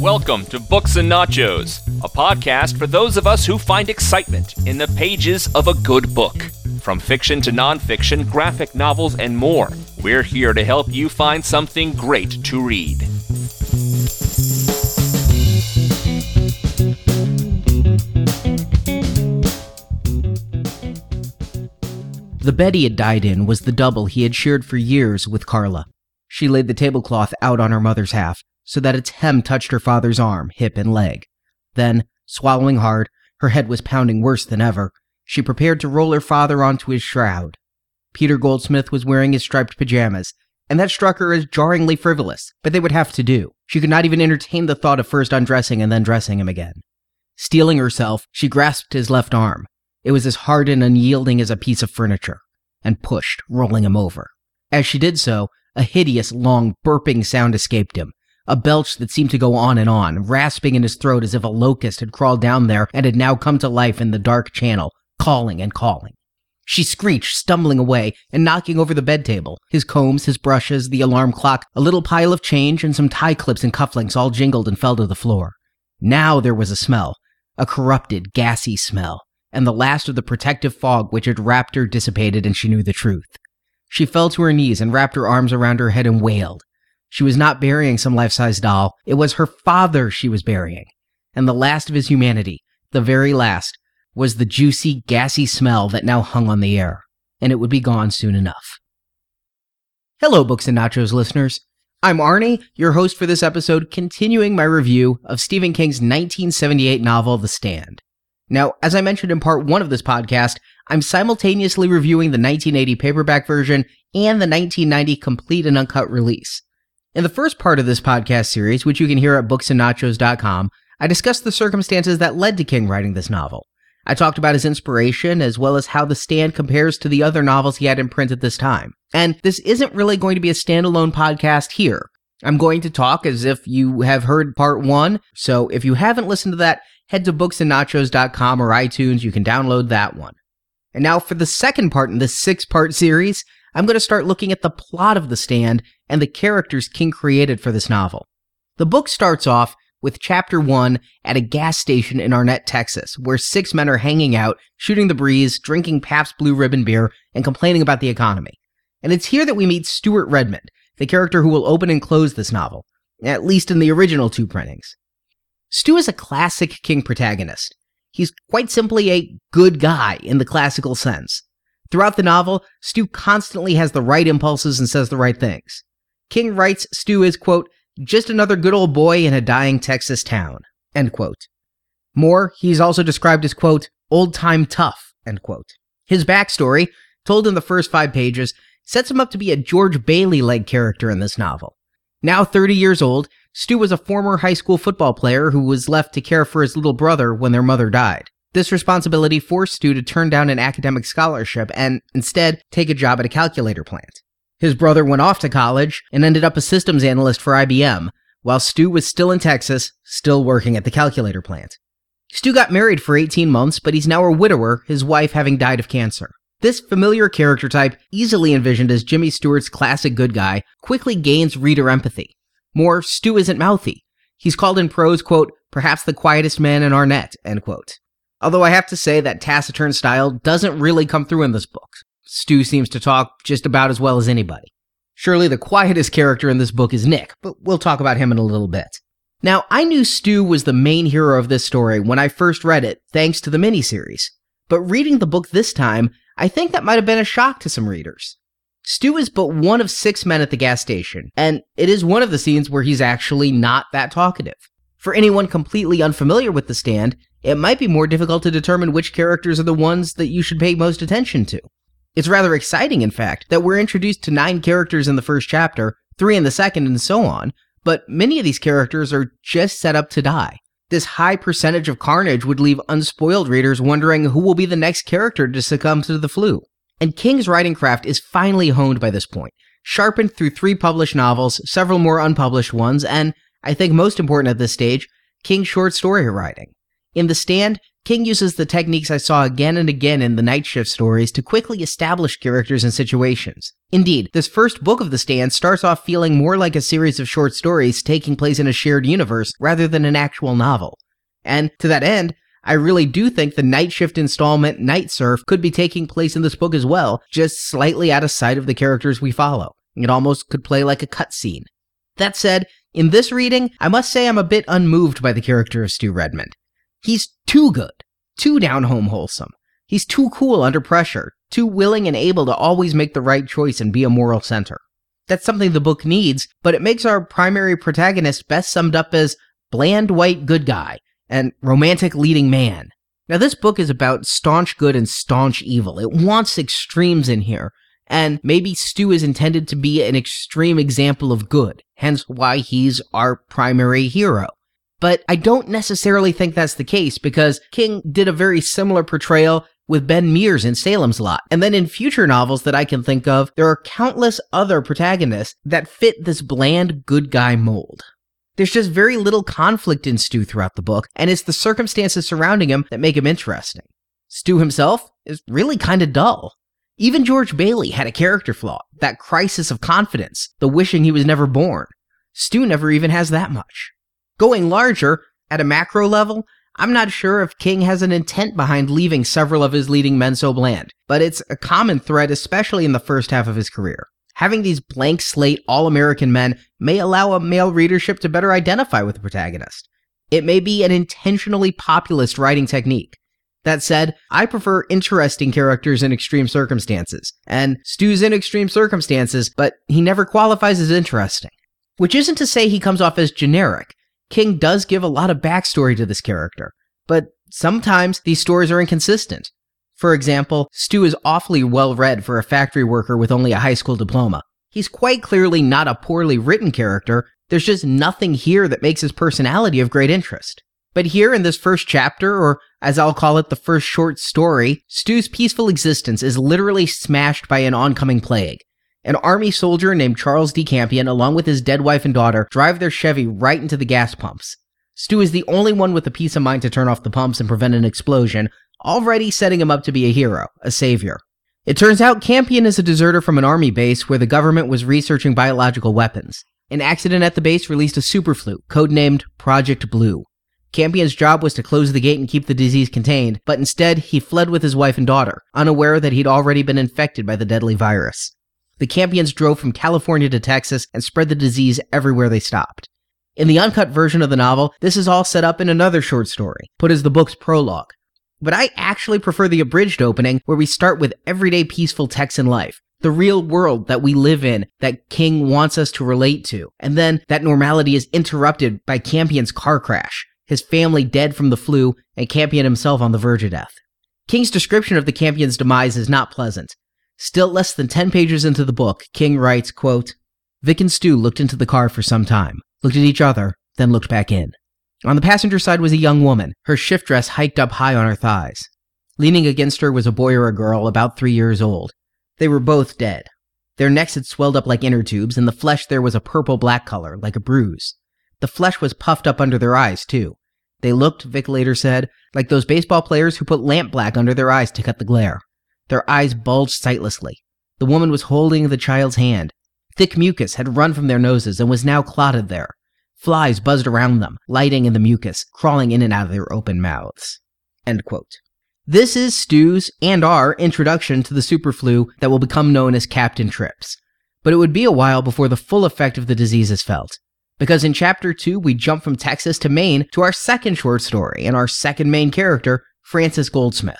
Welcome to Books and Nachos, a podcast for those of us who find excitement in the pages of a good book. From fiction to nonfiction, graphic novels, and more, we're here to help you find something great to read. The bed he had died in was the double he had shared for years with Carla. She laid the tablecloth out on her mother's half, so that its hem touched her father's arm, hip, and leg. Then, swallowing hard, her head was pounding worse than ever, she prepared to roll her father onto his shroud. Peter Goldsmith was wearing his striped pajamas, and that struck her as jarringly frivolous, but they would have to do. She could not even entertain the thought of first undressing and then dressing him again. Steeling herself, she grasped his left arm. It was as hard and unyielding as a piece of furniture, and pushed, rolling him over. As she did so, a hideous, long, burping sound escaped him, a belch that seemed to go on and on, rasping in his throat as if a locust had crawled down there and had now come to life in the dark channel, calling and calling. She screeched, stumbling away and knocking over the bed table. His combs, his brushes, the alarm clock, a little pile of change, and some tie clips and cufflinks all jingled and fell to the floor. Now there was a smell, a corrupted, gassy smell, and the last of the protective fog which had wrapped her dissipated and she knew the truth. She fell to her knees and wrapped her arms around her head and wailed. She was not burying some life size doll. It was her father she was burying. And the last of his humanity, the very last, was the juicy, gassy smell that now hung on the air. And it would be gone soon enough. Hello, Books and Nachos listeners. I'm Arnie, your host for this episode, continuing my review of Stephen King's 1978 novel, The Stand. Now, as I mentioned in part one of this podcast, I'm simultaneously reviewing the 1980 paperback version and the 1990 complete and uncut release. In the first part of this podcast series, which you can hear at booksandnachos.com, I discussed the circumstances that led to King writing this novel. I talked about his inspiration as well as how The Stand compares to the other novels he had in print at this time. And this isn't really going to be a standalone podcast here. I'm going to talk as if you have heard part one. So if you haven't listened to that, head to booksandnachos.com or iTunes. You can download that one. And now for the second part in this six part series, I'm going to start looking at the plot of The Stand and the characters King created for this novel. The book starts off with chapter one at a gas station in Arnett, Texas, where six men are hanging out, shooting the breeze, drinking Pabst Blue Ribbon beer, and complaining about the economy. And it's here that we meet Stuart Redmond, the character who will open and close this novel, at least in the original two printings. Stu is a classic King protagonist. He's quite simply a good guy in the classical sense. Throughout the novel, Stu constantly has the right impulses and says the right things. King writes Stu is, quote, just another good old boy in a dying Texas town, end quote. More, he's also described as, quote, old time tough, end quote. His backstory, told in the first five pages, sets him up to be a George Bailey like character in this novel. Now 30 years old, Stu was a former high school football player who was left to care for his little brother when their mother died. This responsibility forced Stu to turn down an academic scholarship and instead take a job at a calculator plant. His brother went off to college and ended up a systems analyst for IBM, while Stu was still in Texas, still working at the calculator plant. Stu got married for 18 months, but he's now a widower, his wife having died of cancer. This familiar character type, easily envisioned as Jimmy Stewart's classic good guy, quickly gains reader empathy. More, Stu isn't mouthy. He's called in prose, quote, perhaps the quietest man in Arnett, end quote. Although I have to say that taciturn style doesn't really come through in this book. Stu seems to talk just about as well as anybody. Surely the quietest character in this book is Nick, but we'll talk about him in a little bit. Now, I knew Stu was the main hero of this story when I first read it, thanks to the miniseries. But reading the book this time, I think that might have been a shock to some readers. Stu is but one of six men at the gas station, and it is one of the scenes where he's actually not that talkative. For anyone completely unfamiliar with the stand, it might be more difficult to determine which characters are the ones that you should pay most attention to. It's rather exciting, in fact, that we're introduced to nine characters in the first chapter, three in the second, and so on, but many of these characters are just set up to die. This high percentage of carnage would leave unspoiled readers wondering who will be the next character to succumb to the flu. And King's writing craft is finally honed by this point, sharpened through three published novels, several more unpublished ones, and, I think most important at this stage, King's short story writing. In The Stand, King uses the techniques I saw again and again in the Night Shift stories to quickly establish characters and situations. Indeed, this first book of The Stand starts off feeling more like a series of short stories taking place in a shared universe rather than an actual novel. And to that end, I really do think the Night Shift installment Night Surf could be taking place in this book as well, just slightly out of sight of the characters we follow. It almost could play like a cutscene. That said, in this reading, I must say I'm a bit unmoved by the character of Stu Redmond. He's too good, too down home wholesome. He's too cool under pressure, too willing and able to always make the right choice and be a moral center. That's something the book needs, but it makes our primary protagonist best summed up as bland white good guy and romantic leading man. Now, this book is about staunch good and staunch evil. It wants extremes in here, and maybe Stu is intended to be an extreme example of good, hence why he's our primary hero. But I don't necessarily think that's the case because King did a very similar portrayal with Ben Mears in Salem's Lot. And then in future novels that I can think of, there are countless other protagonists that fit this bland good guy mold. There's just very little conflict in Stu throughout the book, and it's the circumstances surrounding him that make him interesting. Stu himself is really kind of dull. Even George Bailey had a character flaw, that crisis of confidence, the wishing he was never born. Stu never even has that much. Going larger, at a macro level, I'm not sure if King has an intent behind leaving several of his leading men so bland, but it's a common thread, especially in the first half of his career. Having these blank slate all American men may allow a male readership to better identify with the protagonist. It may be an intentionally populist writing technique. That said, I prefer interesting characters in extreme circumstances, and Stu's in extreme circumstances, but he never qualifies as interesting. Which isn't to say he comes off as generic. King does give a lot of backstory to this character, but sometimes these stories are inconsistent. For example, Stu is awfully well read for a factory worker with only a high school diploma. He's quite clearly not a poorly written character, there's just nothing here that makes his personality of great interest. But here in this first chapter, or as I'll call it, the first short story, Stu's peaceful existence is literally smashed by an oncoming plague. An army soldier named Charles D. Campion, along with his dead wife and daughter, drive their Chevy right into the gas pumps. Stu is the only one with the peace of mind to turn off the pumps and prevent an explosion, already setting him up to be a hero, a savior. It turns out Campion is a deserter from an army base where the government was researching biological weapons. An accident at the base released a superflu, codenamed Project Blue. Campion's job was to close the gate and keep the disease contained, but instead he fled with his wife and daughter, unaware that he'd already been infected by the deadly virus. The Campions drove from California to Texas and spread the disease everywhere they stopped. In the uncut version of the novel, this is all set up in another short story, put as the book's prologue. But I actually prefer the abridged opening where we start with everyday peaceful Texan life, the real world that we live in that King wants us to relate to. And then that normality is interrupted by Campion's car crash, his family dead from the flu, and Campion himself on the verge of death. King's description of the Campion's demise is not pleasant. Still less than 10 pages into the book, King writes, quote, Vic and Stu looked into the car for some time, looked at each other, then looked back in. On the passenger side was a young woman, her shift dress hiked up high on her thighs. Leaning against her was a boy or a girl about three years old. They were both dead. Their necks had swelled up like inner tubes, and the flesh there was a purple black color, like a bruise. The flesh was puffed up under their eyes, too. They looked, Vic later said, like those baseball players who put lamp black under their eyes to cut the glare. Their eyes bulged sightlessly. The woman was holding the child's hand. Thick mucus had run from their noses and was now clotted there. Flies buzzed around them, lighting in the mucus, crawling in and out of their open mouths. This is Stu's and our introduction to the superflu that will become known as Captain Trips. But it would be a while before the full effect of the disease is felt. Because in chapter 2, we jump from Texas to Maine to our second short story and our second main character, Frances Goldsmith.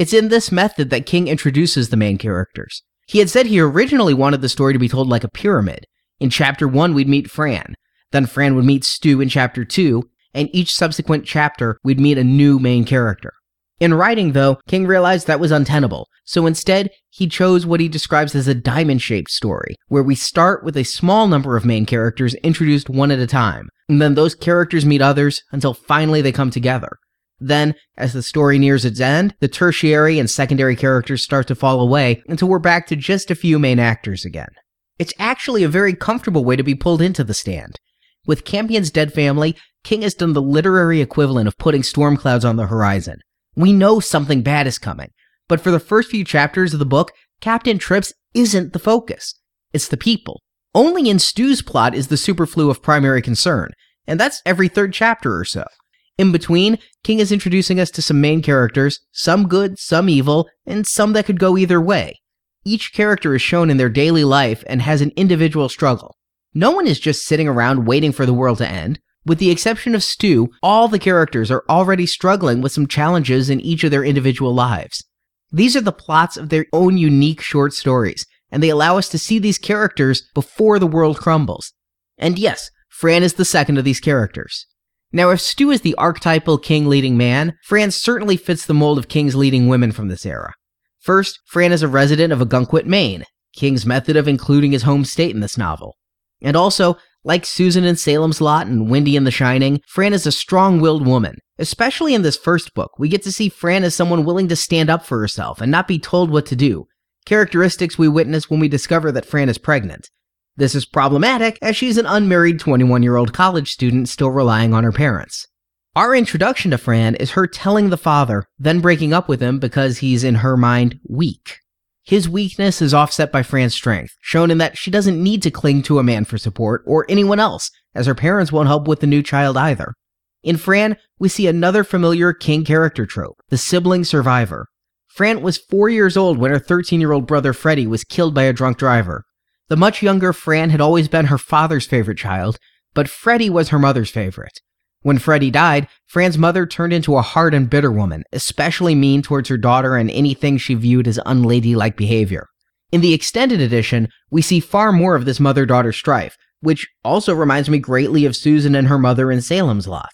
It's in this method that King introduces the main characters. He had said he originally wanted the story to be told like a pyramid. In chapter 1, we'd meet Fran. Then Fran would meet Stu in chapter 2, and each subsequent chapter, we'd meet a new main character. In writing, though, King realized that was untenable, so instead, he chose what he describes as a diamond shaped story, where we start with a small number of main characters introduced one at a time, and then those characters meet others until finally they come together. Then, as the story nears its end, the tertiary and secondary characters start to fall away until we're back to just a few main actors again. It's actually a very comfortable way to be pulled into the stand. With Campion's dead family, King has done the literary equivalent of putting storm clouds on the horizon. We know something bad is coming, but for the first few chapters of the book, Captain Trips isn't the focus. It's the people. Only in Stu's plot is the superflu of primary concern, and that's every third chapter or so. In between, King is introducing us to some main characters, some good, some evil, and some that could go either way. Each character is shown in their daily life and has an individual struggle. No one is just sitting around waiting for the world to end. With the exception of Stu, all the characters are already struggling with some challenges in each of their individual lives. These are the plots of their own unique short stories, and they allow us to see these characters before the world crumbles. And yes, Fran is the second of these characters. Now, if Stu is the archetypal king leading man, Fran certainly fits the mold of kings leading women from this era. First, Fran is a resident of Ogunquit, Maine, King's method of including his home state in this novel. And also, like Susan in Salem's Lot and Wendy in The Shining, Fran is a strong willed woman. Especially in this first book, we get to see Fran as someone willing to stand up for herself and not be told what to do, characteristics we witness when we discover that Fran is pregnant. This is problematic as she's an unmarried 21 year old college student still relying on her parents. Our introduction to Fran is her telling the father, then breaking up with him because he's in her mind weak. His weakness is offset by Fran's strength, shown in that she doesn't need to cling to a man for support or anyone else, as her parents won't help with the new child either. In Fran, we see another familiar King character trope, the sibling survivor. Fran was four years old when her 13 year old brother Freddie was killed by a drunk driver. The much younger Fran had always been her father's favorite child, but Freddie was her mother's favorite. When Freddie died, Fran's mother turned into a hard and bitter woman, especially mean towards her daughter and anything she viewed as unladylike behavior. In the extended edition, we see far more of this mother daughter strife, which also reminds me greatly of Susan and her mother in Salem's Lot.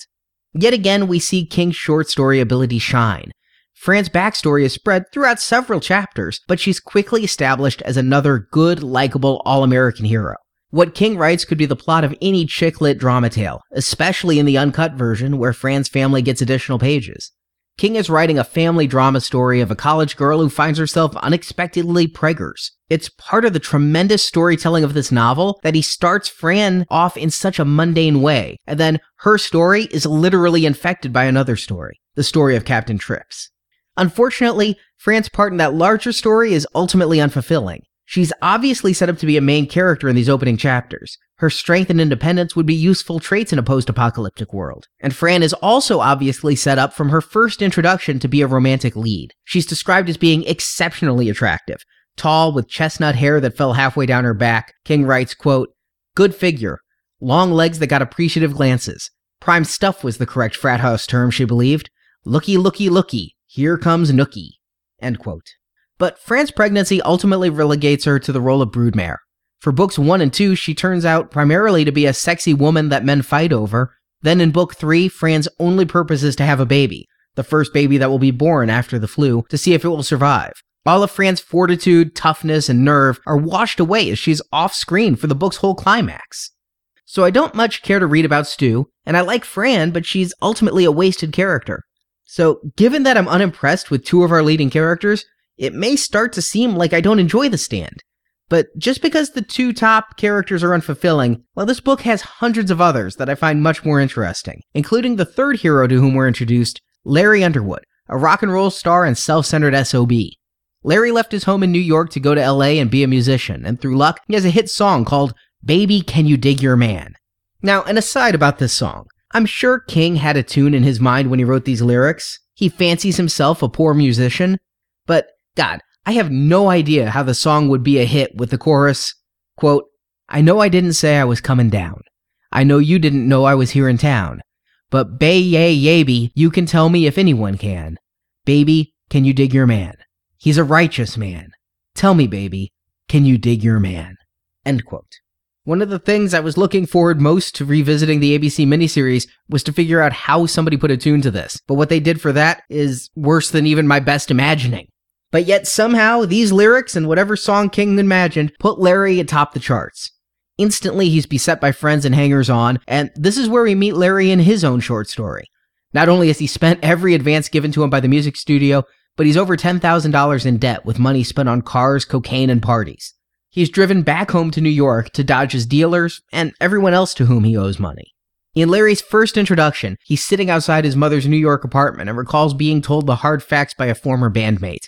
Yet again, we see King's short story ability shine. Fran's backstory is spread throughout several chapters, but she's quickly established as another good, likable, all American hero. What King writes could be the plot of any chick lit drama tale, especially in the uncut version where Fran's family gets additional pages. King is writing a family drama story of a college girl who finds herself unexpectedly preggers. It's part of the tremendous storytelling of this novel that he starts Fran off in such a mundane way, and then her story is literally infected by another story, the story of Captain Trips. Unfortunately, Fran's part in that larger story is ultimately unfulfilling. She's obviously set up to be a main character in these opening chapters. Her strength and independence would be useful traits in a post apocalyptic world. And Fran is also obviously set up from her first introduction to be a romantic lead. She's described as being exceptionally attractive. Tall, with chestnut hair that fell halfway down her back, King writes, quote, Good figure. Long legs that got appreciative glances. Prime stuff was the correct frat house term, she believed. Looky, looky, looky. Here comes Nookie. End quote. But Fran's pregnancy ultimately relegates her to the role of broodmare. For books 1 and 2, she turns out primarily to be a sexy woman that men fight over. Then in book 3, Fran's only purpose is to have a baby, the first baby that will be born after the flu, to see if it will survive. All of Fran's fortitude, toughness, and nerve are washed away as she's off screen for the book's whole climax. So I don't much care to read about Stu, and I like Fran, but she's ultimately a wasted character. So, given that I'm unimpressed with two of our leading characters, it may start to seem like I don't enjoy the stand. But just because the two top characters are unfulfilling, well, this book has hundreds of others that I find much more interesting, including the third hero to whom we're introduced, Larry Underwood, a rock and roll star and self centered SOB. Larry left his home in New York to go to LA and be a musician, and through luck, he has a hit song called Baby Can You Dig Your Man. Now, an aside about this song. I'm sure King had a tune in his mind when he wrote these lyrics. He fancies himself a poor musician. But, God, I have no idea how the song would be a hit with the chorus, quote, I know I didn't say I was coming down. I know you didn't know I was here in town. But bay yay yaby, you can tell me if anyone can. Baby, can you dig your man? He's a righteous man. Tell me, baby, can you dig your man? End quote. One of the things I was looking forward most to revisiting the ABC miniseries was to figure out how somebody put a tune to this. But what they did for that is worse than even my best imagining. But yet somehow these lyrics and whatever song King imagined put Larry atop the charts. Instantly he's beset by friends and hangers on, and this is where we meet Larry in his own short story. Not only has he spent every advance given to him by the music studio, but he's over $10,000 in debt with money spent on cars, cocaine, and parties. He's driven back home to New York to dodge his dealers and everyone else to whom he owes money. In Larry's first introduction, he's sitting outside his mother's New York apartment and recalls being told the hard facts by a former bandmate.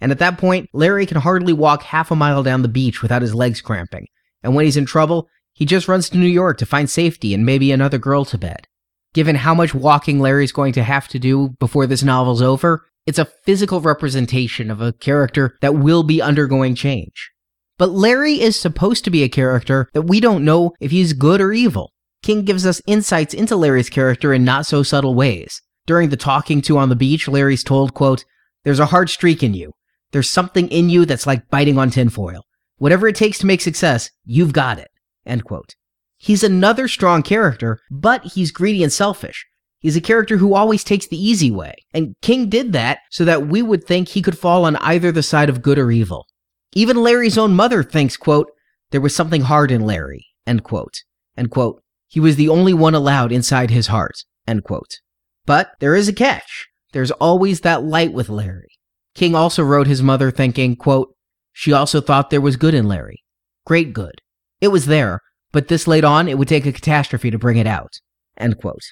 And at that point, Larry can hardly walk half a mile down the beach without his legs cramping. And when he's in trouble, he just runs to New York to find safety and maybe another girl to bed. Given how much walking Larry's going to have to do before this novel's over, it's a physical representation of a character that will be undergoing change. But Larry is supposed to be a character that we don't know if he's good or evil. King gives us insights into Larry's character in not so subtle ways. During the talking to on the beach, Larry's told, quote, There's a hard streak in you. There's something in you that's like biting on tinfoil. Whatever it takes to make success, you've got it. End quote. He's another strong character, but he's greedy and selfish. He's a character who always takes the easy way, and King did that so that we would think he could fall on either the side of good or evil. Even Larry's own mother thinks, quote, there was something hard in Larry, end quote, end quote. He was the only one allowed inside his heart, end quote. But there is a catch. There's always that light with Larry. King also wrote his mother thinking, quote, she also thought there was good in Larry. Great good. It was there, but this late on, it would take a catastrophe to bring it out. End quote.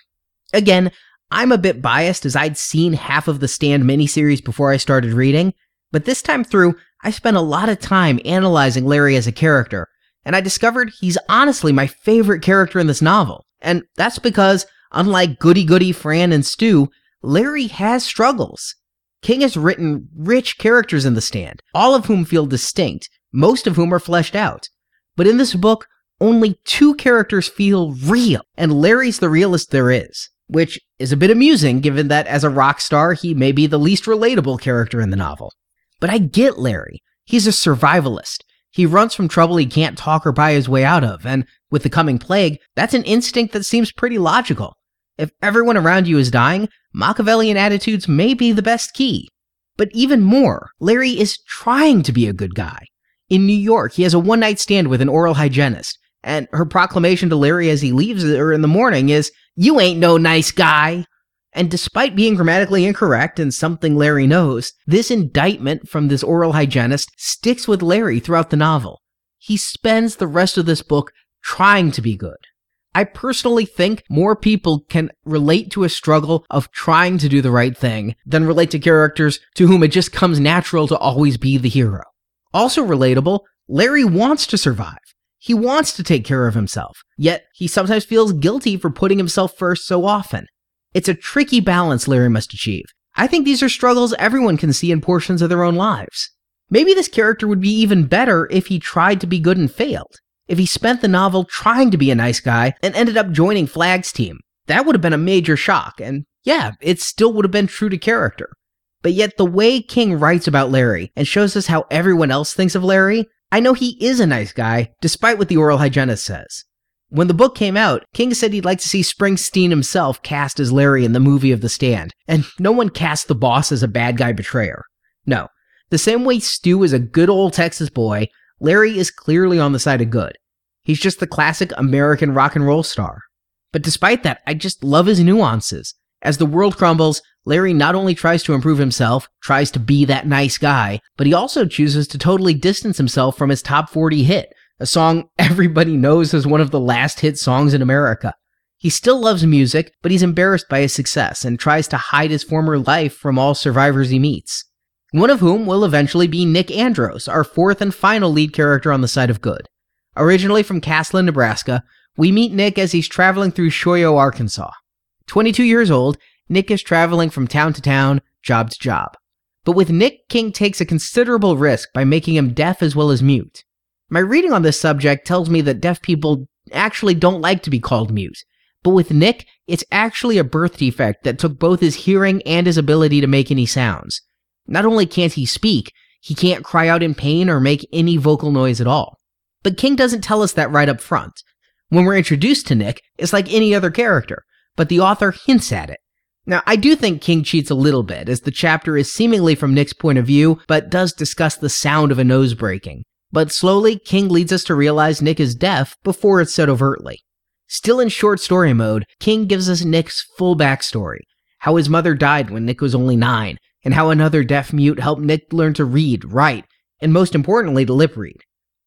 Again, I'm a bit biased as I'd seen half of the Stand miniseries before I started reading, but this time through, I spent a lot of time analyzing Larry as a character, and I discovered he's honestly my favorite character in this novel. And that's because, unlike Goody Goody, Fran, and Stu, Larry has struggles. King has written rich characters in The Stand, all of whom feel distinct, most of whom are fleshed out. But in this book, only two characters feel real, and Larry's the realest there is, which is a bit amusing given that as a rock star, he may be the least relatable character in the novel. But I get Larry. He's a survivalist. He runs from trouble he can't talk or buy his way out of, and with the coming plague, that's an instinct that seems pretty logical. If everyone around you is dying, Machiavellian attitudes may be the best key. But even more, Larry is trying to be a good guy. In New York, he has a one night stand with an oral hygienist, and her proclamation to Larry as he leaves her in the morning is, You ain't no nice guy. And despite being grammatically incorrect and something Larry knows, this indictment from this oral hygienist sticks with Larry throughout the novel. He spends the rest of this book trying to be good. I personally think more people can relate to a struggle of trying to do the right thing than relate to characters to whom it just comes natural to always be the hero. Also relatable, Larry wants to survive. He wants to take care of himself, yet he sometimes feels guilty for putting himself first so often. It's a tricky balance Larry must achieve. I think these are struggles everyone can see in portions of their own lives. Maybe this character would be even better if he tried to be good and failed. If he spent the novel trying to be a nice guy and ended up joining Flag's team. That would have been a major shock, and yeah, it still would have been true to character. But yet, the way King writes about Larry and shows us how everyone else thinks of Larry I know he is a nice guy, despite what the oral hygienist says. When the book came out, King said he'd like to see Springsteen himself cast as Larry in the movie of The Stand, and no one cast the boss as a bad guy betrayer. No. The same way Stu is a good old Texas boy, Larry is clearly on the side of good. He's just the classic American rock and roll star. But despite that, I just love his nuances. As the world crumbles, Larry not only tries to improve himself, tries to be that nice guy, but he also chooses to totally distance himself from his top 40 hit, a song everybody knows as one of the last hit songs in America. He still loves music, but he's embarrassed by his success and tries to hide his former life from all survivors he meets. One of whom will eventually be Nick Andros, our fourth and final lead character on the side of good. Originally from Castlin, Nebraska, we meet Nick as he's traveling through Shoyo, Arkansas. 22 years old, Nick is traveling from town to town, job to job. But with Nick, King takes a considerable risk by making him deaf as well as mute. My reading on this subject tells me that deaf people actually don't like to be called mute. But with Nick, it's actually a birth defect that took both his hearing and his ability to make any sounds. Not only can't he speak, he can't cry out in pain or make any vocal noise at all. But King doesn't tell us that right up front. When we're introduced to Nick, it's like any other character, but the author hints at it. Now, I do think King cheats a little bit, as the chapter is seemingly from Nick's point of view, but does discuss the sound of a nose breaking. But slowly, King leads us to realize Nick is deaf before it's said overtly. Still in short story mode, King gives us Nick's full backstory how his mother died when Nick was only nine, and how another deaf mute helped Nick learn to read, write, and most importantly, to lip read.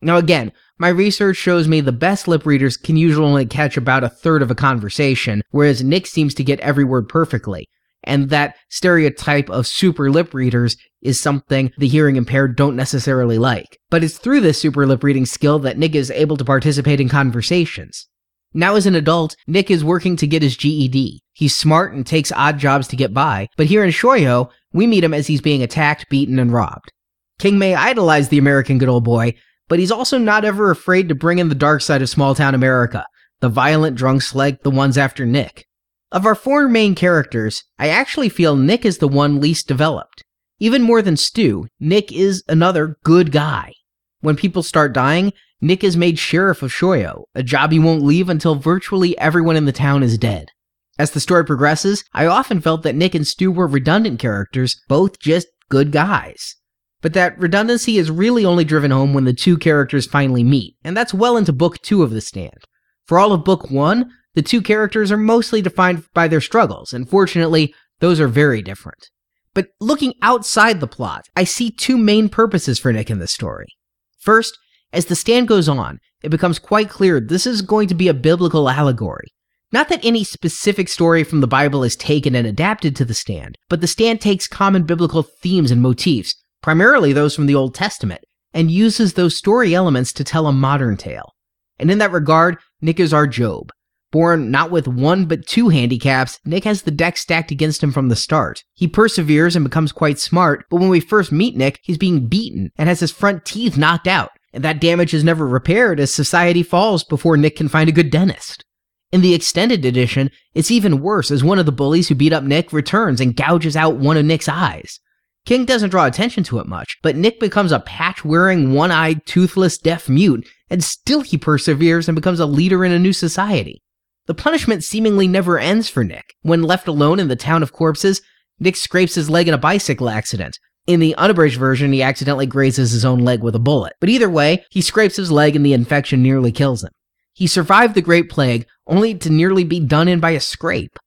Now, again, my research shows me the best lip readers can usually only catch about a third of a conversation, whereas Nick seems to get every word perfectly. And that stereotype of super lip readers is something the hearing impaired don't necessarily like. But it's through this super lip reading skill that Nick is able to participate in conversations. Now, as an adult, Nick is working to get his GED. He's smart and takes odd jobs to get by, but here in Shoyo, we meet him as he's being attacked, beaten, and robbed. King may idolize the American good old boy, but he's also not ever afraid to bring in the dark side of small town America, the violent drunks like the ones after Nick. Of our four main characters, I actually feel Nick is the one least developed. Even more than Stu, Nick is another good guy. When people start dying, Nick is made sheriff of Shoyo, a job he won't leave until virtually everyone in the town is dead. As the story progresses, I often felt that Nick and Stu were redundant characters, both just good guys. But that redundancy is really only driven home when the two characters finally meet, and that's well into book two of The Stand. For all of book one, the two characters are mostly defined by their struggles, and fortunately, those are very different. But looking outside the plot, I see two main purposes for Nick in this story. First, as the stand goes on, it becomes quite clear this is going to be a biblical allegory. Not that any specific story from the Bible is taken and adapted to the stand, but the stand takes common biblical themes and motifs, primarily those from the Old Testament, and uses those story elements to tell a modern tale. And in that regard, Nick is our Job. Born not with one but two handicaps, Nick has the deck stacked against him from the start. He perseveres and becomes quite smart, but when we first meet Nick, he's being beaten and has his front teeth knocked out and that damage is never repaired as society falls before Nick can find a good dentist. In the extended edition, it's even worse as one of the bullies who beat up Nick returns and gouges out one of Nick's eyes. King doesn't draw attention to it much, but Nick becomes a patch wearing, one eyed, toothless, deaf mute, and still he perseveres and becomes a leader in a new society. The punishment seemingly never ends for Nick. When left alone in the town of corpses, Nick scrapes his leg in a bicycle accident, in the unabridged version, he accidentally grazes his own leg with a bullet. But either way, he scrapes his leg and the infection nearly kills him. He survived the Great Plague, only to nearly be done in by a scrape.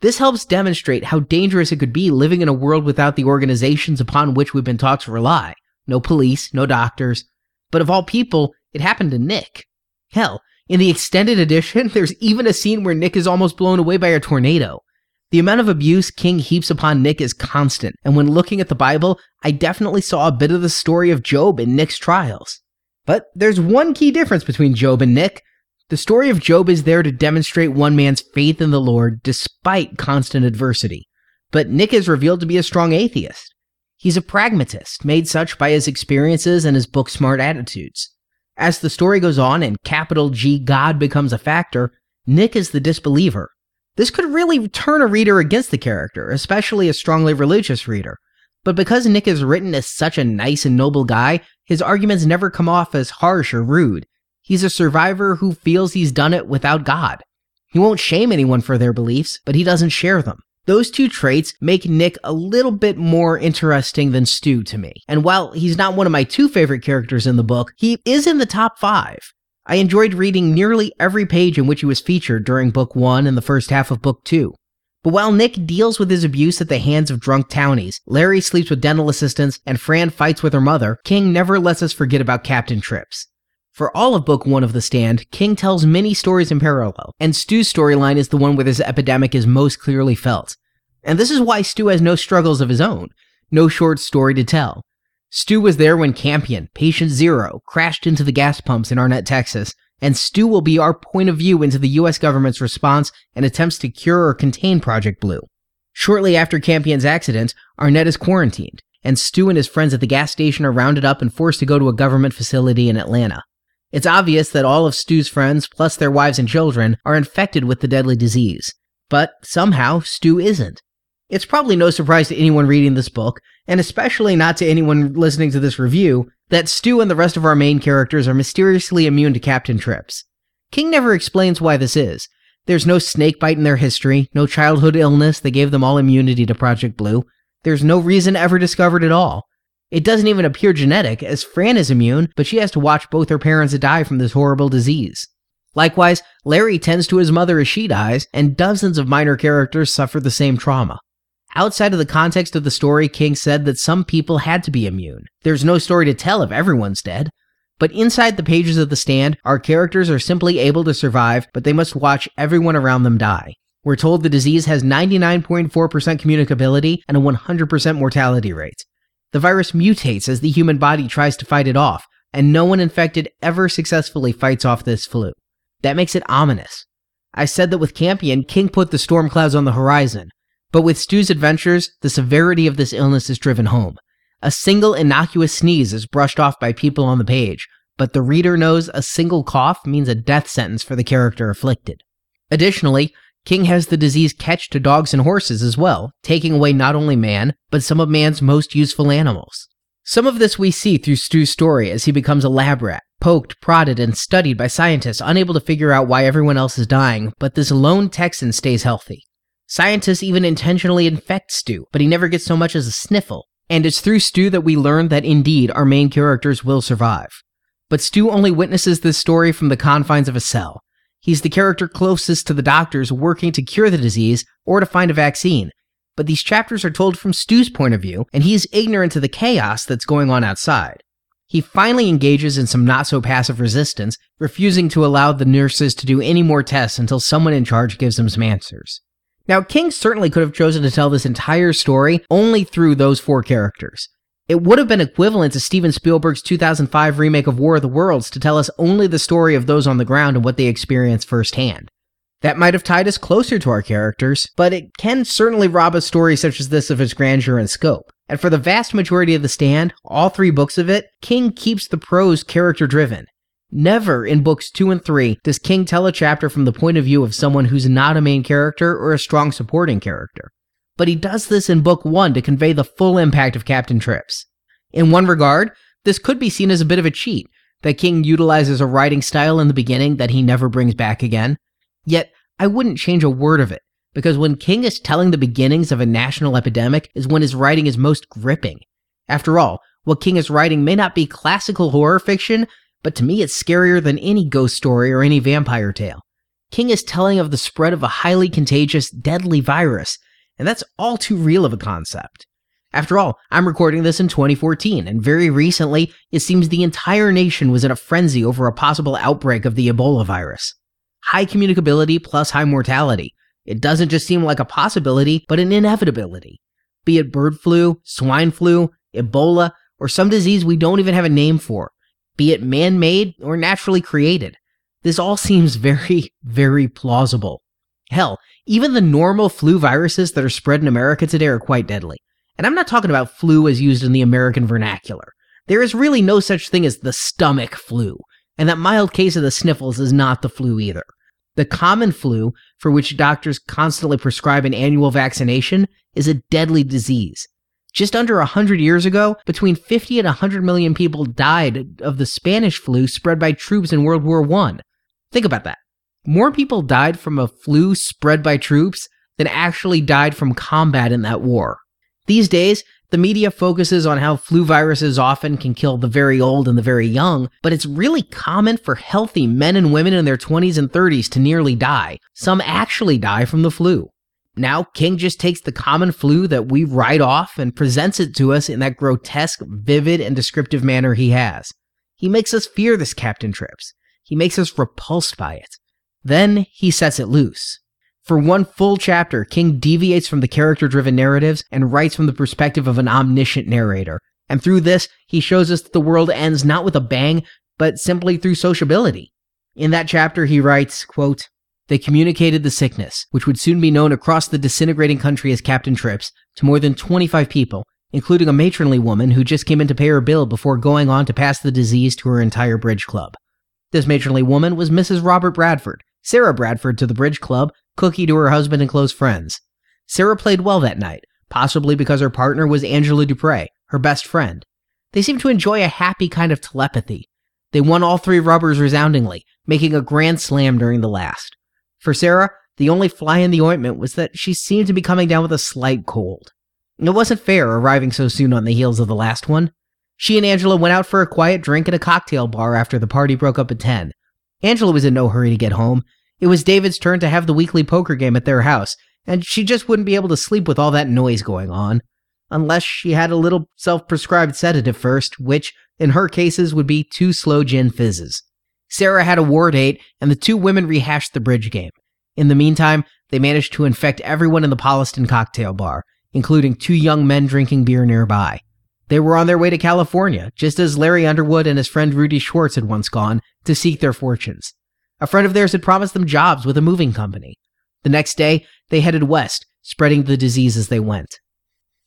This helps demonstrate how dangerous it could be living in a world without the organizations upon which we've been taught to rely. No police, no doctors. But of all people, it happened to Nick. Hell, in the extended edition, there's even a scene where Nick is almost blown away by a tornado. The amount of abuse King heaps upon Nick is constant, and when looking at the Bible, I definitely saw a bit of the story of Job in Nick's trials. But there's one key difference between Job and Nick. The story of Job is there to demonstrate one man's faith in the Lord despite constant adversity. But Nick is revealed to be a strong atheist. He's a pragmatist, made such by his experiences and his book smart attitudes. As the story goes on and capital G God becomes a factor, Nick is the disbeliever, this could really turn a reader against the character, especially a strongly religious reader. But because Nick is written as such a nice and noble guy, his arguments never come off as harsh or rude. He's a survivor who feels he's done it without God. He won't shame anyone for their beliefs, but he doesn't share them. Those two traits make Nick a little bit more interesting than Stu to me. And while he's not one of my two favorite characters in the book, he is in the top five. I enjoyed reading nearly every page in which he was featured during book one and the first half of book two. But while Nick deals with his abuse at the hands of drunk townies, Larry sleeps with dental assistants, and Fran fights with her mother, King never lets us forget about Captain Trips. For all of book one of The Stand, King tells many stories in parallel, and Stu's storyline is the one where this epidemic is most clearly felt. And this is why Stu has no struggles of his own, no short story to tell. Stu was there when Campion, Patient Zero, crashed into the gas pumps in Arnett, Texas, and Stu will be our point of view into the US government's response and attempts to cure or contain Project Blue. Shortly after Campion's accident, Arnett is quarantined, and Stu and his friends at the gas station are rounded up and forced to go to a government facility in Atlanta. It's obvious that all of Stu's friends, plus their wives and children, are infected with the deadly disease. But somehow, Stu isn't. It's probably no surprise to anyone reading this book, and especially not to anyone listening to this review, that Stu and the rest of our main characters are mysteriously immune to Captain Trips. King never explains why this is. There's no snakebite in their history, no childhood illness that gave them all immunity to Project Blue. There's no reason ever discovered at all. It doesn't even appear genetic, as Fran is immune, but she has to watch both her parents die from this horrible disease. Likewise, Larry tends to his mother as she dies, and dozens of minor characters suffer the same trauma. Outside of the context of the story, King said that some people had to be immune. There's no story to tell if everyone's dead. But inside the pages of the stand, our characters are simply able to survive, but they must watch everyone around them die. We're told the disease has 99.4% communicability and a 100% mortality rate. The virus mutates as the human body tries to fight it off, and no one infected ever successfully fights off this flu. That makes it ominous. I said that with Campion, King put the storm clouds on the horizon. But with Stu's adventures, the severity of this illness is driven home. A single innocuous sneeze is brushed off by people on the page, but the reader knows a single cough means a death sentence for the character afflicted. Additionally, King has the disease catch to dogs and horses as well, taking away not only man, but some of man's most useful animals. Some of this we see through Stu's story as he becomes a lab rat, poked, prodded, and studied by scientists unable to figure out why everyone else is dying, but this lone Texan stays healthy. Scientists even intentionally infect Stu, but he never gets so much as a sniffle, and it's through Stu that we learn that indeed our main characters will survive. But Stu only witnesses this story from the confines of a cell, He's the character closest to the doctors working to cure the disease or to find a vaccine. But these chapters are told from Stu's point of view, and he is ignorant to the chaos that's going on outside. He finally engages in some not so passive resistance, refusing to allow the nurses to do any more tests until someone in charge gives him some answers. Now, King certainly could have chosen to tell this entire story only through those four characters. It would have been equivalent to Steven Spielberg's 2005 remake of War of the Worlds to tell us only the story of those on the ground and what they experienced firsthand. That might have tied us closer to our characters, but it can certainly rob a story such as this of its grandeur and scope. And for the vast majority of The Stand, all three books of it, King keeps the prose character driven. Never in books 2 and 3 does King tell a chapter from the point of view of someone who's not a main character or a strong supporting character but he does this in book one to convey the full impact of Captain Trips. In one regard, this could be seen as a bit of a cheat, that King utilizes a writing style in the beginning that he never brings back again. Yet, I wouldn't change a word of it, because when King is telling the beginnings of a national epidemic is when his writing is most gripping. After all, what King is writing may not be classical horror fiction, but to me it's scarier than any ghost story or any vampire tale. King is telling of the spread of a highly contagious, deadly virus and that's all too real of a concept. After all, I'm recording this in 2014, and very recently, it seems the entire nation was in a frenzy over a possible outbreak of the Ebola virus. High communicability plus high mortality. It doesn't just seem like a possibility, but an inevitability. Be it bird flu, swine flu, Ebola, or some disease we don't even have a name for. Be it man made or naturally created. This all seems very, very plausible. Hell, even the normal flu viruses that are spread in America today are quite deadly. And I'm not talking about flu as used in the American vernacular. There is really no such thing as the stomach flu, and that mild case of the sniffles is not the flu either. The common flu, for which doctors constantly prescribe an annual vaccination, is a deadly disease. Just under 100 years ago, between 50 and 100 million people died of the Spanish flu spread by troops in World War I. Think about that. More people died from a flu spread by troops than actually died from combat in that war. These days, the media focuses on how flu viruses often can kill the very old and the very young, but it's really common for healthy men and women in their 20s and 30s to nearly die. Some actually die from the flu. Now, King just takes the common flu that we write off and presents it to us in that grotesque, vivid, and descriptive manner he has. He makes us fear this Captain Trips. He makes us repulsed by it. Then he sets it loose. For one full chapter, King deviates from the character driven narratives and writes from the perspective of an omniscient narrator. And through this, he shows us that the world ends not with a bang, but simply through sociability. In that chapter, he writes, quote, They communicated the sickness, which would soon be known across the disintegrating country as Captain Trips, to more than 25 people, including a matronly woman who just came in to pay her bill before going on to pass the disease to her entire bridge club. This matronly woman was Mrs. Robert Bradford, Sarah Bradford to the bridge club, Cookie to her husband and close friends. Sarah played well that night, possibly because her partner was Angela Dupre, her best friend. They seemed to enjoy a happy kind of telepathy. They won all three rubbers resoundingly, making a grand slam during the last. For Sarah, the only fly in the ointment was that she seemed to be coming down with a slight cold. It wasn't fair arriving so soon on the heels of the last one. She and Angela went out for a quiet drink at a cocktail bar after the party broke up at 10, Angela was in no hurry to get home. It was David's turn to have the weekly poker game at their house, and she just wouldn't be able to sleep with all that noise going on. Unless she had a little self prescribed sedative first, which, In her cases would be two slow gin fizzes. Sarah had a war date, and the two women rehashed the bridge game. In the meantime, they managed to infect everyone in the Polliston cocktail bar, including two young men drinking beer nearby. They were on their way to California, just as Larry Underwood and his friend Rudy Schwartz had once gone, to seek their fortunes. A friend of theirs had promised them jobs with a moving company. The next day, they headed west, spreading the disease as they went.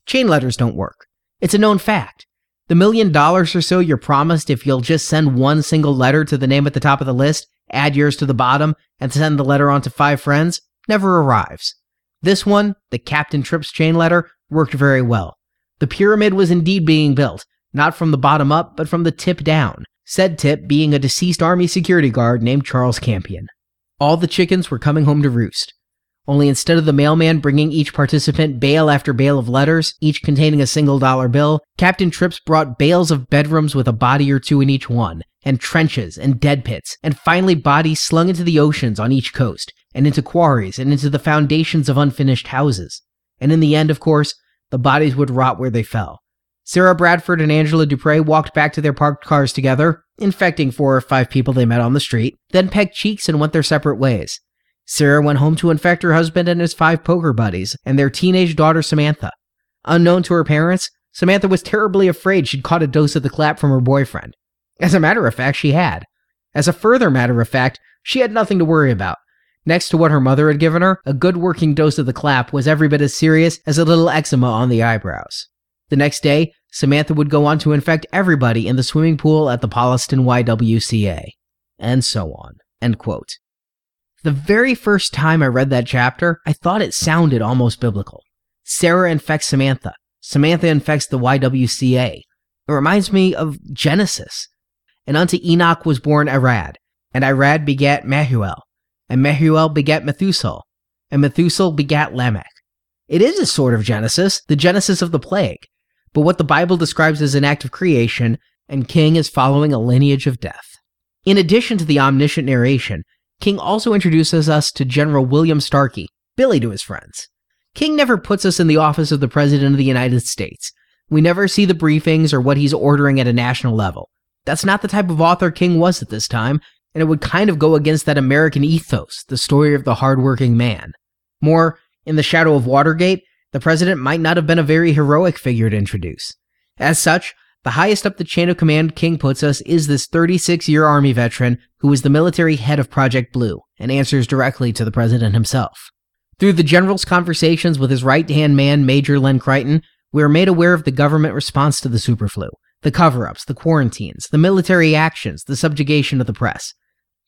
Chain letters don't work. It's a known fact. The million dollars or so you're promised if you'll just send one single letter to the name at the top of the list, add yours to the bottom, and send the letter on to five friends never arrives. This one, the Captain Trips chain letter, worked very well. The pyramid was indeed being built, not from the bottom up, but from the tip down, said tip being a deceased Army security guard named Charles Campion. All the chickens were coming home to roost. Only instead of the mailman bringing each participant bale after bale of letters, each containing a single dollar bill, Captain Trips brought bales of bedrooms with a body or two in each one, and trenches and dead pits, and finally bodies slung into the oceans on each coast, and into quarries, and into the foundations of unfinished houses. And in the end, of course, the bodies would rot where they fell. Sarah Bradford and Angela Dupre walked back to their parked cars together, infecting four or five people they met on the street, then pecked cheeks and went their separate ways. Sarah went home to infect her husband and his five poker buddies and their teenage daughter Samantha. Unknown to her parents, Samantha was terribly afraid she'd caught a dose of the clap from her boyfriend. As a matter of fact, she had. As a further matter of fact, she had nothing to worry about. Next to what her mother had given her, a good working dose of the clap was every bit as serious as a little eczema on the eyebrows. The next day, Samantha would go on to infect everybody in the swimming pool at the Polliston YWCA. And so on. End quote. The very first time I read that chapter, I thought it sounded almost biblical. Sarah infects Samantha. Samantha infects the YWCA. It reminds me of Genesis. And unto Enoch was born Arad, and Arad begat Mahuel, and Mahuel begat Methuselah, and Methuselah begat Lamech. It is a sort of Genesis, the genesis of the plague, but what the Bible describes as an act of creation, and King is following a lineage of death. In addition to the omniscient narration, King also introduces us to General William Starkey, Billy to his friends. King never puts us in the office of the President of the United States. We never see the briefings or what he's ordering at a national level. That's not the type of author King was at this time, and it would kind of go against that American ethos, the story of the hardworking man. More, in the shadow of Watergate, the president might not have been a very heroic figure to introduce. As such, the highest up the chain of command King puts us is this 36 year Army veteran who is the military head of Project Blue and answers directly to the president himself. Through the general's conversations with his right hand man, Major Len Creighton, we are made aware of the government response to the superflu, the cover ups, the quarantines, the military actions, the subjugation of the press.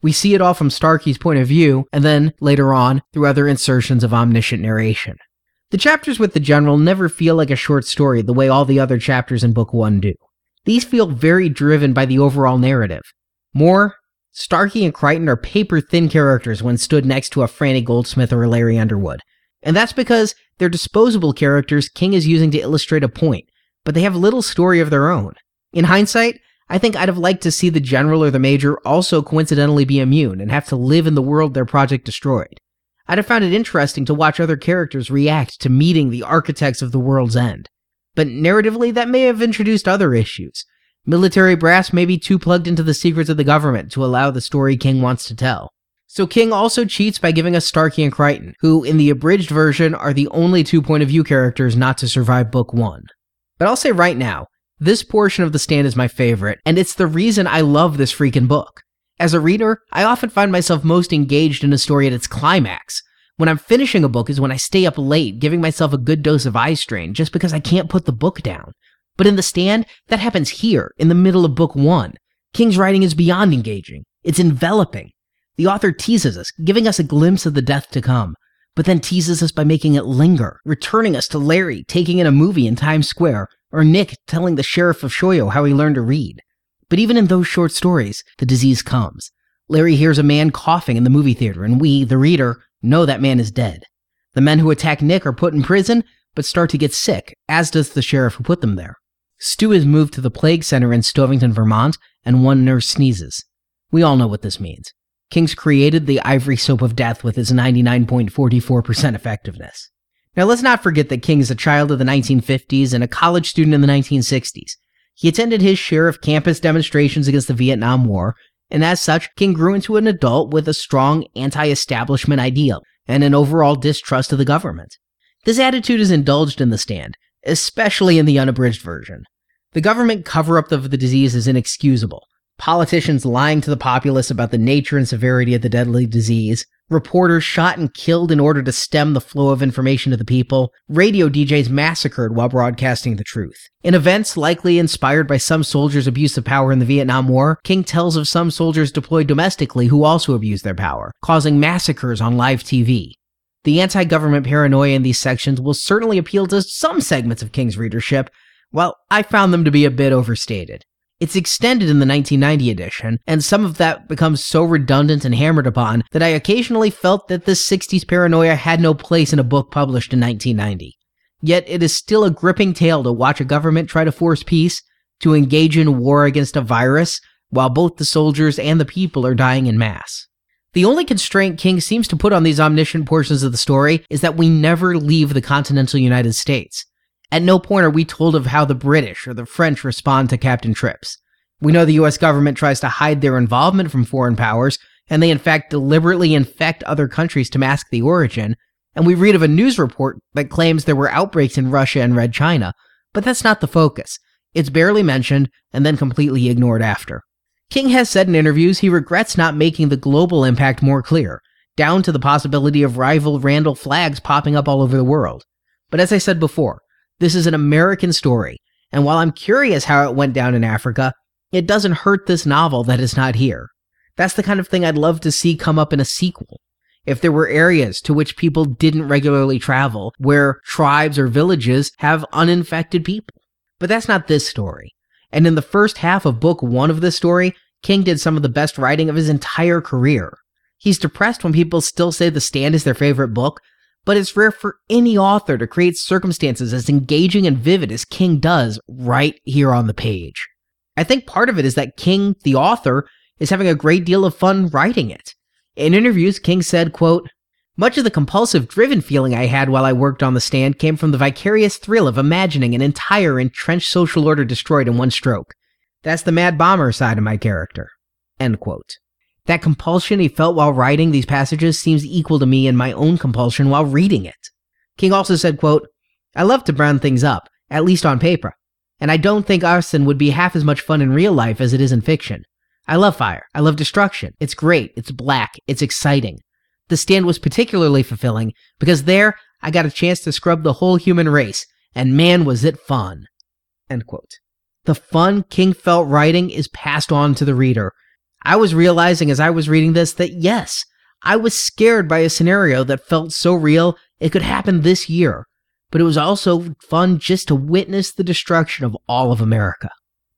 We see it all from Starkey's point of view, and then, later on, through other insertions of omniscient narration. The chapters with the general never feel like a short story the way all the other chapters in Book 1 do. These feel very driven by the overall narrative. More, Starkey and Creighton are paper thin characters when stood next to a Franny Goldsmith or a Larry Underwood. And that's because they're disposable characters King is using to illustrate a point, but they have little story of their own. In hindsight, I think I'd have liked to see the general or the major also coincidentally be immune and have to live in the world their project destroyed. I'd have found it interesting to watch other characters react to meeting the architects of the world's end. But narratively, that may have introduced other issues. Military brass may be too plugged into the secrets of the government to allow the story King wants to tell. So King also cheats by giving us Starkey and Creighton, who, in the abridged version, are the only two point of view characters not to survive Book 1. But I'll say right now, this portion of The Stand is my favorite, and it's the reason I love this freaking book. As a reader, I often find myself most engaged in a story at its climax, when I'm finishing a book is when I stay up late, giving myself a good dose of eye strain just because I can't put the book down. But in The Stand, that happens here, in the middle of book one. King's writing is beyond engaging. It's enveloping. The author teases us, giving us a glimpse of the death to come, but then teases us by making it linger, returning us to Larry taking in a movie in Times Square, or Nick telling the sheriff of Shoyo how he learned to read. But even in those short stories, the disease comes. Larry hears a man coughing in the movie theater, and we, the reader, know that man is dead. The men who attack Nick are put in prison, but start to get sick, as does the sheriff who put them there. Stu is moved to the plague center in Stovington, Vermont, and one nurse sneezes. We all know what this means. King's created the ivory soap of death with its 99.44% effectiveness. Now let's not forget that King is a child of the 1950s and a college student in the 1960s. He attended his share of campus demonstrations against the Vietnam War, and as such, King grew into an adult with a strong anti establishment ideal and an overall distrust of the government. This attitude is indulged in the stand, especially in the unabridged version. The government cover up of the disease is inexcusable. Politicians lying to the populace about the nature and severity of the deadly disease, reporters shot and killed in order to stem the flow of information to the people, radio DJs massacred while broadcasting the truth. In events likely inspired by some soldiers' abuse of power in the Vietnam War, King tells of some soldiers deployed domestically who also abused their power, causing massacres on live TV. The anti government paranoia in these sections will certainly appeal to some segments of King's readership, while I found them to be a bit overstated. It's extended in the 1990 edition, and some of that becomes so redundant and hammered upon that I occasionally felt that this 60s paranoia had no place in a book published in 1990. Yet it is still a gripping tale to watch a government try to force peace, to engage in war against a virus, while both the soldiers and the people are dying in mass. The only constraint King seems to put on these omniscient portions of the story is that we never leave the continental United States. At no point are we told of how the British or the French respond to Captain Trips. We know the US government tries to hide their involvement from foreign powers, and they in fact deliberately infect other countries to mask the origin. And we read of a news report that claims there were outbreaks in Russia and Red China, but that's not the focus. It's barely mentioned and then completely ignored after. King has said in interviews he regrets not making the global impact more clear, down to the possibility of rival Randall Flaggs popping up all over the world. But as I said before, this is an American story, and while I'm curious how it went down in Africa, it doesn't hurt this novel that it's not here. That's the kind of thing I'd love to see come up in a sequel. If there were areas to which people didn't regularly travel, where tribes or villages have uninfected people. But that's not this story. And in the first half of book one of this story, King did some of the best writing of his entire career. He's depressed when people still say The Stand is their favorite book, but it's rare for any author to create circumstances as engaging and vivid as King does right here on the page. I think part of it is that King, the author, is having a great deal of fun writing it. In interviews, King said, quote, much of the compulsive driven feeling I had while I worked on the stand came from the vicarious thrill of imagining an entire entrenched social order destroyed in one stroke. That's the mad bomber side of my character. End quote. That compulsion he felt while writing these passages seems equal to me and my own compulsion while reading it. King also said, quote, I love to brown things up, at least on paper, and I don't think arson would be half as much fun in real life as it is in fiction. I love fire. I love destruction. It's great. It's black. It's exciting. The stand was particularly fulfilling because there I got a chance to scrub the whole human race, and man was it fun. The fun King felt writing is passed on to the reader, I was realizing as I was reading this that yes, I was scared by a scenario that felt so real it could happen this year, but it was also fun just to witness the destruction of all of America.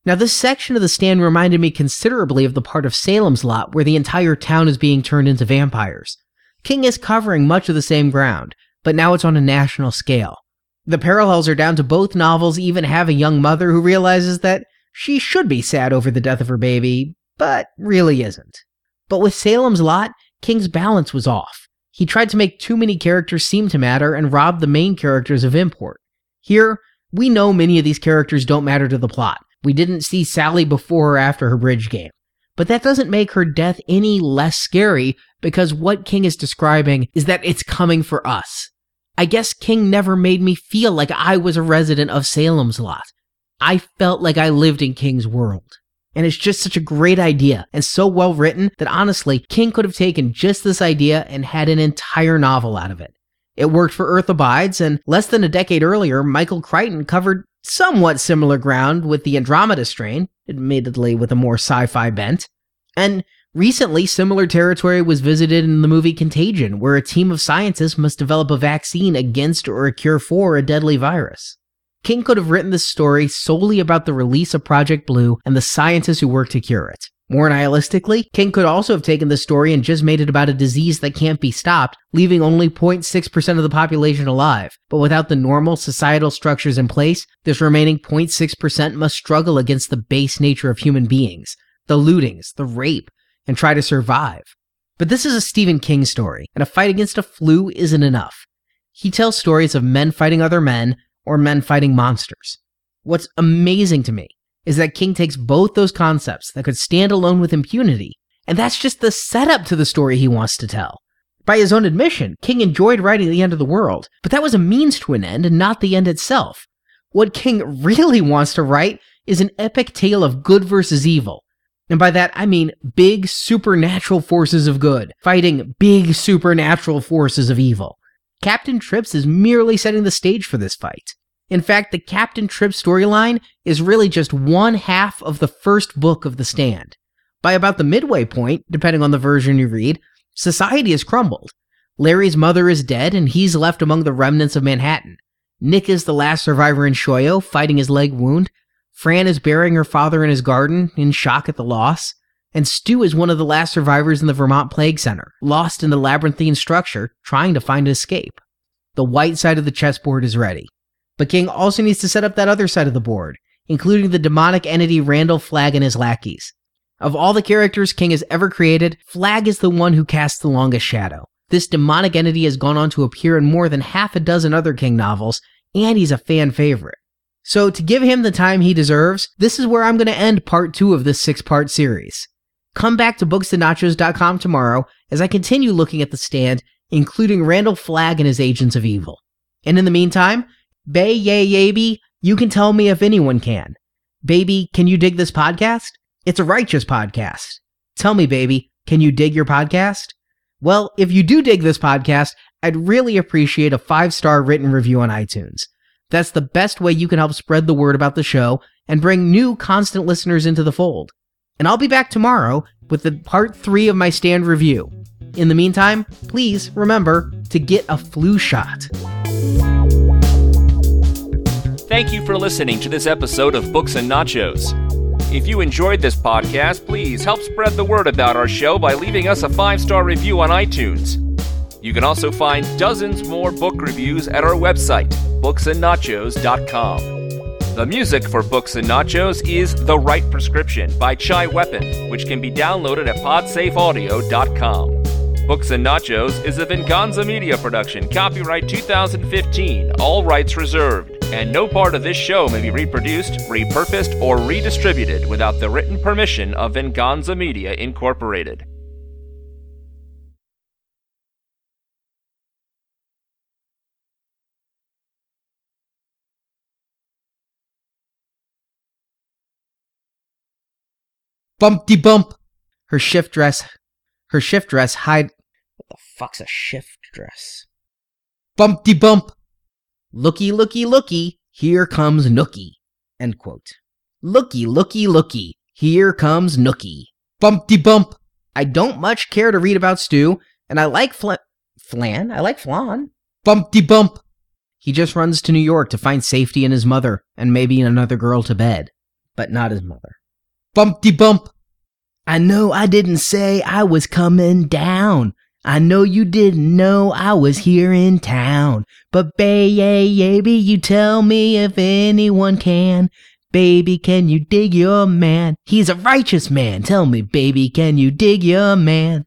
Now, this section of the stand reminded me considerably of the part of Salem's Lot where the entire town is being turned into vampires. King is covering much of the same ground, but now it's on a national scale. The parallels are down to both novels even have a young mother who realizes that she should be sad over the death of her baby, but really isn't. But with Salem's Lot, King's balance was off. He tried to make too many characters seem to matter and robbed the main characters of import. Here, we know many of these characters don't matter to the plot. We didn't see Sally before or after her bridge game. But that doesn't make her death any less scary because what King is describing is that it's coming for us. I guess King never made me feel like I was a resident of Salem's Lot. I felt like I lived in King's world. And it's just such a great idea and so well written that honestly, King could have taken just this idea and had an entire novel out of it. It worked for Earth Abides, and less than a decade earlier, Michael Crichton covered somewhat similar ground with the Andromeda strain, admittedly with a more sci fi bent. And recently, similar territory was visited in the movie Contagion, where a team of scientists must develop a vaccine against or a cure for a deadly virus. King could have written this story solely about the release of Project Blue and the scientists who work to cure it. More nihilistically, King could also have taken the story and just made it about a disease that can't be stopped, leaving only 0.6% of the population alive. But without the normal societal structures in place, this remaining 0.6% must struggle against the base nature of human beings, the lootings, the rape, and try to survive. But this is a Stephen King story, and a fight against a flu isn't enough. He tells stories of men fighting other men, or men fighting monsters. What's amazing to me is that King takes both those concepts that could stand alone with impunity, and that's just the setup to the story he wants to tell. By his own admission, King enjoyed writing The End of the World, but that was a means to an end and not the end itself. What King really wants to write is an epic tale of good versus evil. And by that, I mean big supernatural forces of good fighting big supernatural forces of evil. Captain Trips is merely setting the stage for this fight. In fact, the Captain Trips storyline is really just one half of the first book of The Stand. By about the midway point, depending on the version you read, society has crumbled. Larry's mother is dead, and he's left among the remnants of Manhattan. Nick is the last survivor in Shoyo, fighting his leg wound. Fran is burying her father in his garden, in shock at the loss. And Stu is one of the last survivors in the Vermont Plague Center, lost in the labyrinthine structure, trying to find an escape. The white side of the chessboard is ready. But King also needs to set up that other side of the board, including the demonic entity Randall Flagg and his lackeys. Of all the characters King has ever created, Flagg is the one who casts the longest shadow. This demonic entity has gone on to appear in more than half a dozen other King novels, and he's a fan favorite. So, to give him the time he deserves, this is where I'm going to end part two of this six part series. Come back to booksandnachos.com tomorrow as I continue looking at the stand, including Randall Flagg and his Agents of Evil. And in the meantime, Bay Yay Yaby, you can tell me if anyone can. Baby, can you dig this podcast? It's a righteous podcast. Tell me, baby, can you dig your podcast? Well, if you do dig this podcast, I'd really appreciate a five star written review on iTunes. That's the best way you can help spread the word about the show and bring new constant listeners into the fold. And I'll be back tomorrow with the part three of my stand review. In the meantime, please remember to get a flu shot. Thank you for listening to this episode of Books and Nachos. If you enjoyed this podcast, please help spread the word about our show by leaving us a five star review on iTunes. You can also find dozens more book reviews at our website, booksandnachos.com. The music for Books and Nachos is The Right Prescription by Chai Weapon, which can be downloaded at podsafeaudio.com. Books and Nachos is a Venganza Media production, copyright 2015, all rights reserved and no part of this show may be reproduced, repurposed, or redistributed without the written permission of Venganza Media Incorporated. Bumpty bump. Her shift dress. Her shift dress hide. What the fuck's a shift dress? Bumpty bump. Looky, looky, looky, here comes Nookie. End quote. Looky, looky, looky, here comes Nookie. Bumpty bump. I don't much care to read about Stu, and I like Fl- Flan. I like Flan. Bumpty bump. He just runs to New York to find safety in his mother and maybe another girl to bed, but not his mother. Bumpty bump. I know I didn't say I was coming down, I know you didn't know I was here in town, but baby, you tell me if anyone can. Baby, can you dig your man? He's a righteous man. Tell me, baby, can you dig your man?